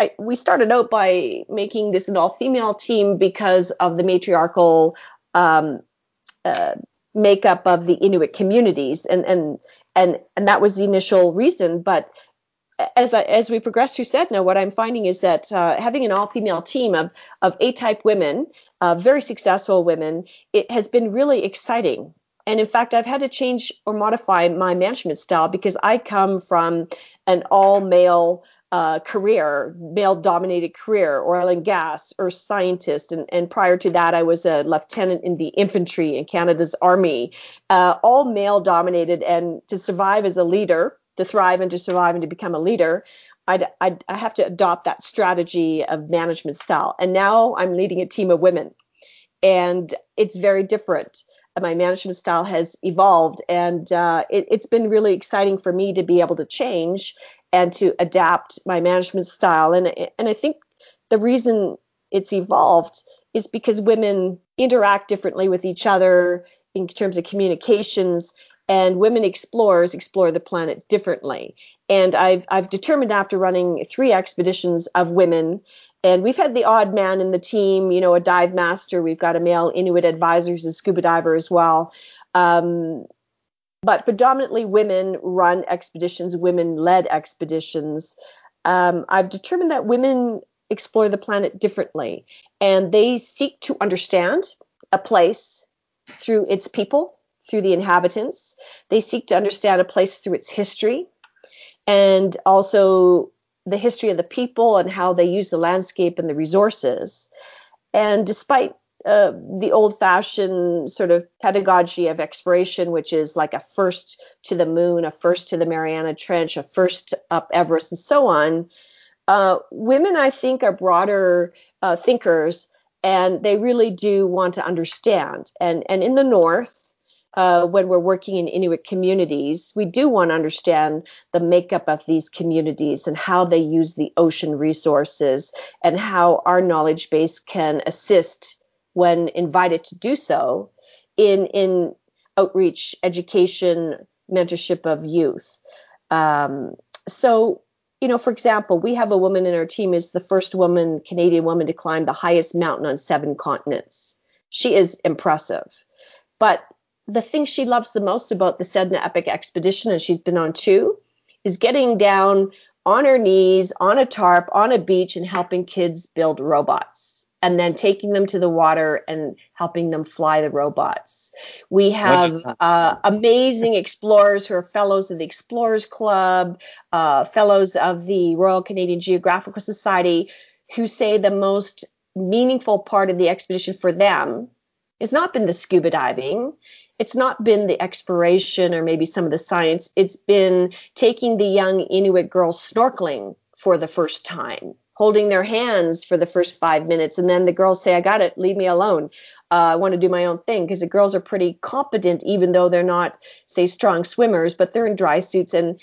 I, we started out by making this an all female team because of the matriarchal um, uh, makeup of the Inuit communities, and and and and that was the initial reason. But as I, as we progress through Sedna, what I'm finding is that uh, having an all female team of of A type women, uh, very successful women, it has been really exciting. And in fact, I've had to change or modify my management style because I come from an all male uh, career, male dominated career, oil and gas, or scientist. And, and prior to that, I was a lieutenant in the infantry in Canada's army, uh, all male dominated. And to survive as a leader, to thrive and to survive and to become a leader, I'd, I'd, I have to adopt that strategy of management style. And now I'm leading a team of women. And it's very different my management style has evolved and uh, it, has been really exciting for me to be able to change and to adapt my management style. And, and I think the reason it's evolved is because women interact differently with each other in terms of communications and women explorers explore the planet differently. And I've, I've determined after running three expeditions of women, and we've had the odd man in the team, you know, a dive master. We've got a male Inuit advisor who's a scuba diver as well. Um, but predominantly women run expeditions, women led expeditions. Um, I've determined that women explore the planet differently and they seek to understand a place through its people, through the inhabitants. They seek to understand a place through its history and also the history of the people and how they use the landscape and the resources. And despite uh, the old fashioned sort of pedagogy of exploration, which is like a first to the moon, a first to the Mariana Trench, a first up Everest, and so on. Uh, women, I think, are broader uh, thinkers, and they really do want to understand. And and in the North, uh, when we're working in Inuit communities, we do want to understand the makeup of these communities and how they use the ocean resources, and how our knowledge base can assist when invited to do so in in outreach, education, mentorship of youth. Um, so you know, for example, we have a woman in our team is the first woman, Canadian woman, to climb the highest mountain on seven continents. She is impressive. But the thing she loves the most about the Sedna Epic Expedition, and she's been on two, is getting down on her knees on a tarp on a beach and helping kids build robots and then taking them to the water and helping them fly the robots. We have uh, amazing explorers who are fellows of the Explorers Club, uh, fellows of the Royal Canadian Geographical Society, who say the most meaningful part of the expedition for them has not been the scuba diving. It's not been the exploration or maybe some of the science. It's been taking the young Inuit girls snorkeling for the first time holding their hands for the first five minutes. And then the girls say, I got it, leave me alone. Uh, I want to do my own thing because the girls are pretty competent, even though they're not, say, strong swimmers, but they're in dry suits and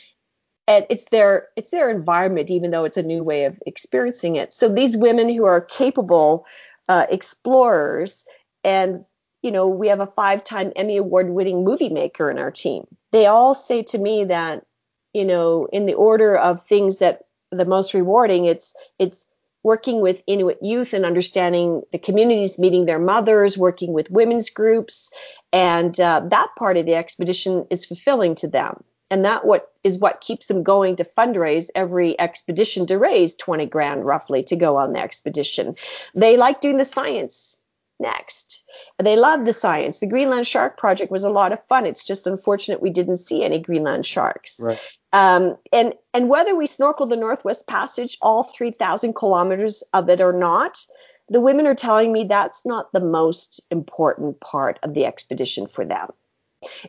and it's their it's their environment, even though it's a new way of experiencing it. So these women who are capable uh, explorers, and you know, we have a five-time Emmy award-winning movie maker in our team. They all say to me that you know, in the order of things that the most rewarding. It's it's working with Inuit youth and understanding the communities, meeting their mothers, working with women's groups, and uh, that part of the expedition is fulfilling to them. And that what is what keeps them going to fundraise every expedition to raise 20 grand roughly to go on the expedition. They like doing the science next. They love the science. The Greenland Shark Project was a lot of fun. It's just unfortunate we didn't see any Greenland sharks. Right. Um, and and whether we snorkel the Northwest Passage, all three thousand kilometers of it or not, the women are telling me that's not the most important part of the expedition for them.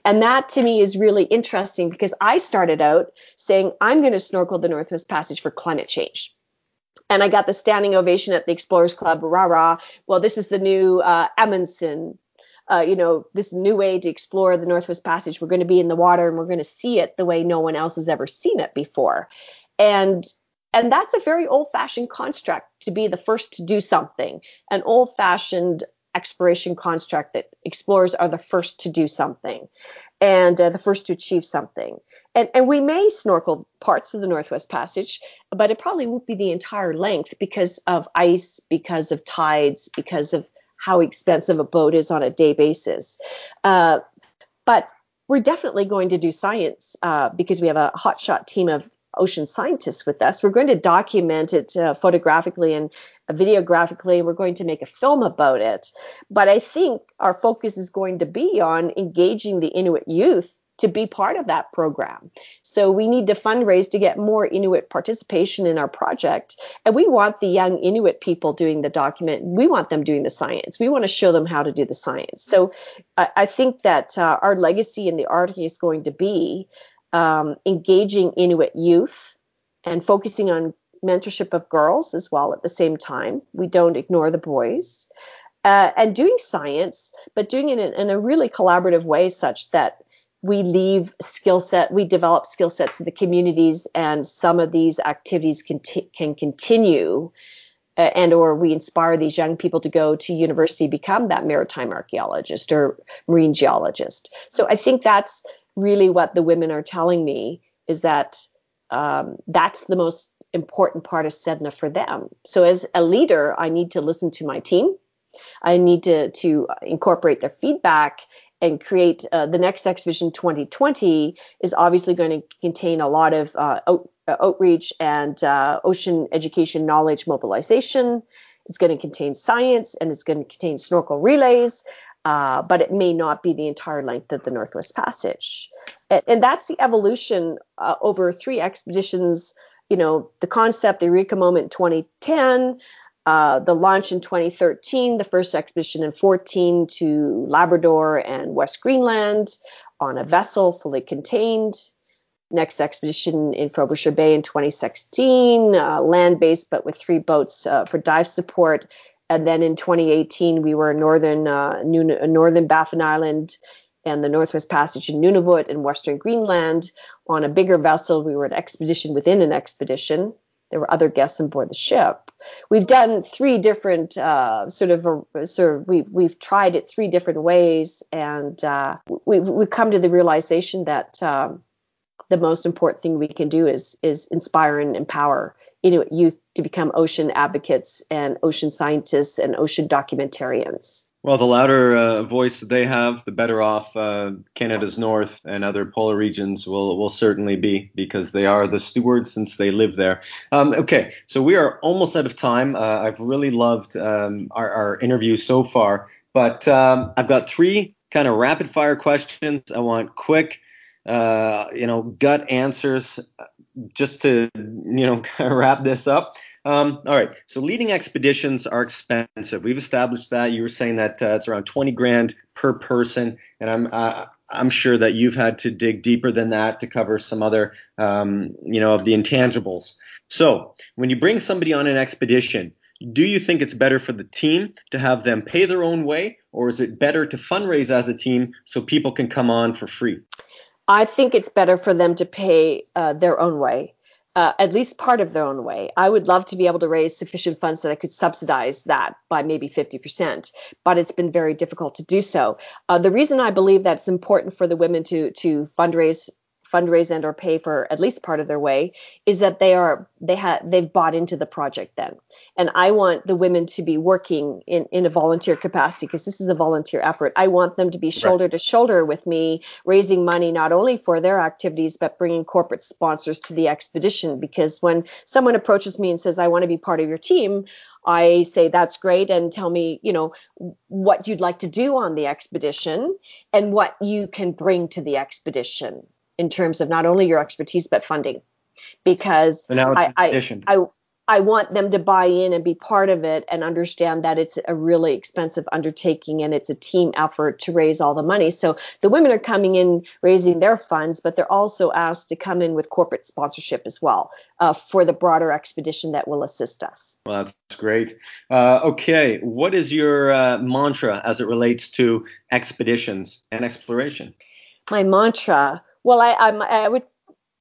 And that to me is really interesting because I started out saying I'm going to snorkel the Northwest Passage for climate change. And I got the standing ovation at the Explorers Club, rah rah. Well, this is the new uh, Amundsen uh, you know, this new way to explore the Northwest Passage. We're going to be in the water and we're going to see it the way no one else has ever seen it before. And and that's a very old-fashioned construct to be the first to do something. An old-fashioned exploration construct that explorers are the first to do something and uh, the first to achieve something. And, and we may snorkel parts of the Northwest Passage, but it probably won't be the entire length because of ice, because of tides, because of how expensive a boat is on a day basis. Uh, but we're definitely going to do science uh, because we have a hotshot team of ocean scientists with us. We're going to document it uh, photographically and videographically. We're going to make a film about it. But I think our focus is going to be on engaging the Inuit youth to be part of that program. So we need to fundraise to get more Inuit participation in our project. And we want the young Inuit people doing the document. We want them doing the science. We want to show them how to do the science. So I, I think that uh, our legacy in the Arctic is going to be um, engaging Inuit youth and focusing on mentorship of girls as well at the same time. We don't ignore the boys. Uh, and doing science, but doing it in, in a really collaborative way, such that we leave skill set we develop skill sets in the communities and some of these activities can, t- can continue uh, and or we inspire these young people to go to university become that maritime archaeologist or marine geologist. So i think that's really what the women are telling me is that um, that's the most important part of sedna for them. So as a leader i need to listen to my team. I need to to incorporate their feedback and create uh, the next expedition 2020 is obviously going to contain a lot of uh, out, uh, outreach and uh, ocean education knowledge mobilization. It's going to contain science and it's going to contain snorkel relays uh, but it may not be the entire length of the northwest passage. And, and that's the evolution uh, over three expeditions you know the concept the eureka moment 2010 uh, the launch in 2013, the first expedition in 14 to Labrador and West Greenland on a vessel fully contained. Next expedition in Frobisher Bay in 2016, uh, land based but with three boats uh, for dive support. And then in 2018, we were in northern uh, northern Baffin Island and the Northwest Passage in Nunavut in Western Greenland on a bigger vessel. We were an expedition within an expedition. There were other guests on board the ship. We've done three different uh, sort of uh, sort of we've we've tried it three different ways, and uh, we've we've come to the realization that um, the most important thing we can do is is inspire and empower Inuit youth to become ocean advocates and ocean scientists and ocean documentarians. Well, the louder uh, voice they have, the better off uh, Canada's north and other polar regions will will certainly be because they are the stewards since they live there. Um, okay, so we are almost out of time. Uh, I've really loved um, our, our, interview so far, but um, I've got three kind of rapid fire questions. I want quick, uh, you know, gut answers just to you know wrap this up. Um, all right, so leading expeditions are expensive. We've established that. You were saying that uh, it's around twenty grand per person, and I'm uh, I'm sure that you've had to dig deeper than that to cover some other um, you know of the intangibles. So when you bring somebody on an expedition, do you think it's better for the team to have them pay their own way, or is it better to fundraise as a team so people can come on for free? I think it's better for them to pay uh, their own way, uh, at least part of their own way. I would love to be able to raise sufficient funds that I could subsidize that by maybe 50%, but it's been very difficult to do so. Uh, the reason I believe that it's important for the women to to fundraise fundraise and or pay for at least part of their way is that they are they have they've bought into the project then. And i want the women to be working in in a volunteer capacity because this is a volunteer effort. I want them to be shoulder right. to shoulder with me raising money not only for their activities but bringing corporate sponsors to the expedition. Because when someone approaches me and says i want to be part of your team I say that's great and tell me, you know, what you'd like to do on the expedition and what you can bring to the expedition in terms of not only your expertise but funding because I, I, I, I want them to buy in and be part of it and understand that it's a really expensive undertaking and it's a team effort to raise all the money. So the women are coming in raising their funds, but they're also asked to come in with corporate sponsorship as well uh, for the broader expedition that will assist us. Well, that's great. Uh, okay, what is your uh, mantra as it relates to expeditions and exploration? My mantra well, I, I'm, i would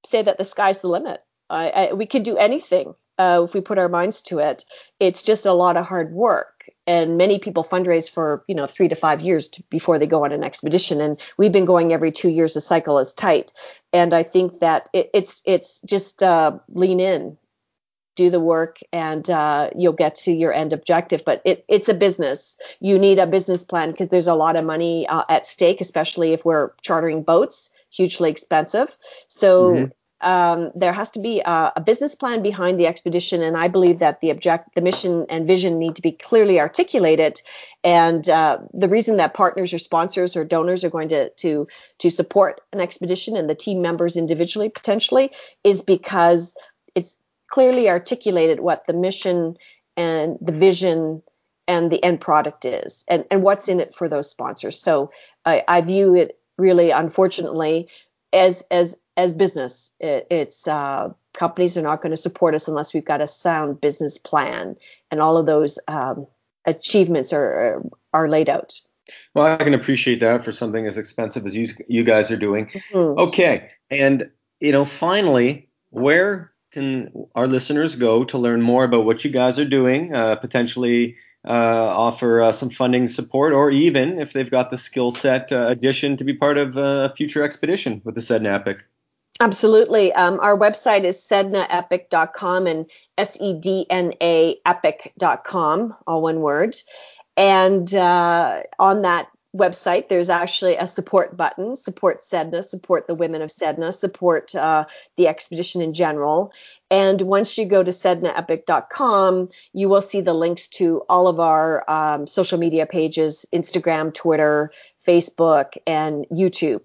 say that the sky's the limit. I, I, we can do anything uh, if we put our minds to it. It's just a lot of hard work, and many people fundraise for you know three to five years to, before they go on an expedition. And we've been going every two years. The cycle is tight, and I think that it, it's it's just uh, lean in do the work and uh, you'll get to your end objective but it, it's a business you need a business plan because there's a lot of money uh, at stake especially if we're chartering boats hugely expensive. So mm-hmm. um, there has to be a, a, business plan behind the expedition, and I believe that the object, the mission, and vision need to be clearly articulated. And uh, the reason that partners or sponsors or donors are going to to to support an expedition and the team members individually potentially is because it's clearly articulated what the mission and the vision and the end product is and, and what's in it for those sponsors. So I, I view it really unfortunately as as as business it, it's uh, companies are not going to support us unless we've got a sound business plan and all of those um, achievements are are laid out well i can appreciate that for something as expensive as you you guys are doing mm-hmm. okay and you know finally where can our listeners go to learn more about what you guys are doing uh, potentially offer uh, some funding support, or even if they've got the skill set uh, addition to be part of a future expedition with the Sedna Epic. Absolutely. Um, our website is sednaepic.com and S E D N A epic.com, all one word. And uh, on that website, there's actually a support button support Sedna, support the women of Sedna, support uh, the expedition in general. And once you go to sednaepic.com, you will see the links to all of our um, social media pages Instagram, Twitter, Facebook, and YouTube.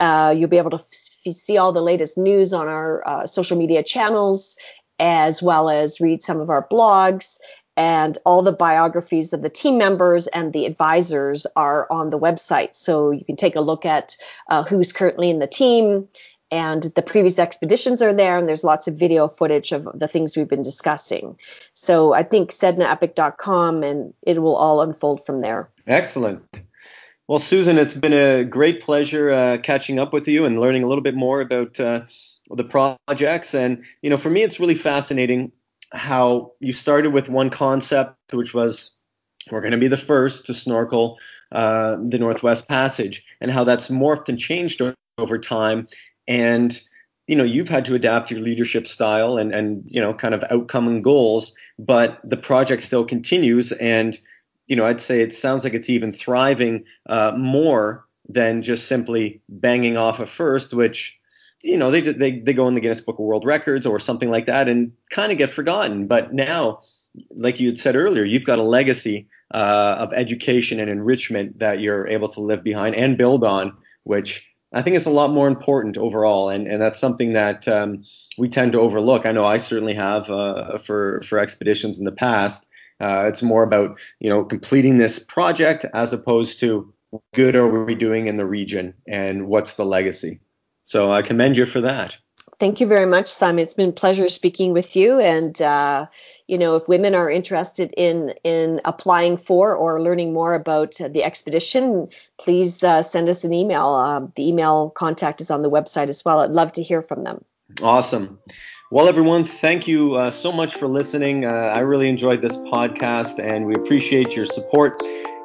Uh, you'll be able to f- see all the latest news on our uh, social media channels, as well as read some of our blogs and all the biographies of the team members and the advisors are on the website. So you can take a look at uh, who's currently in the team, and the previous expeditions are there, and there's lots of video footage of the things we've been discussing. So I think sednaepic.com, and it will all unfold from there. Excellent. Well, Susan, it's been a great pleasure uh, catching up with you and learning a little bit more about uh, the projects. And you know, for me, it's really fascinating how you started with one concept, which was we're going to be the first to snorkel uh, the Northwest Passage, and how that's morphed and changed over time. And you know you've had to adapt your leadership style and and you know kind of outcome and goals but the project still continues and you know i'd say it sounds like it's even thriving uh, more than just simply banging off a first which you know they, they they go in the guinness book of world records or something like that and kind of get forgotten but now like you had said earlier you've got a legacy uh, of education and enrichment that you're able to live behind and build on which I think is a lot more important overall, and, and that's something that um, we tend to overlook. I know I certainly have uh, for for expeditions in the past. Uh, it's more about you know completing this project as opposed to good are we doing in the region and what's the legacy. So I commend you for that. Thank you very much, Simon. It's been a pleasure speaking with you, and uh, you know, if women are interested in in applying for or learning more about the expedition, please uh, send us an email. Uh, the email contact is on the website as well. I'd love to hear from them. Awesome. Well, everyone, thank you uh, so much for listening. Uh, I really enjoyed this podcast, and we appreciate your support.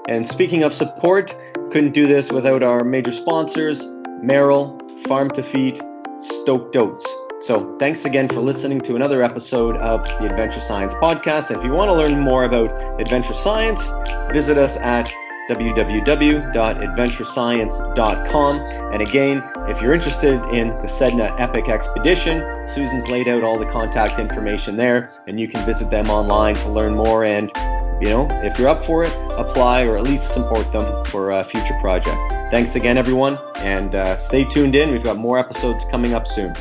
And speaking of support, couldn't do this without our major sponsors, Merrell, Farm to Feet, Stoked Oats. So, thanks again for listening to another episode of the Adventure Science Podcast. If you want to learn more about adventure science, visit us at www.adventurescience.com. And again, if you're interested in the Sedna Epic Expedition, Susan's laid out all the contact information there, and you can visit them online to learn more. And, you know, if you're up for it, apply or at least support them for a future project. Thanks again, everyone, and uh, stay tuned in. We've got more episodes coming up soon.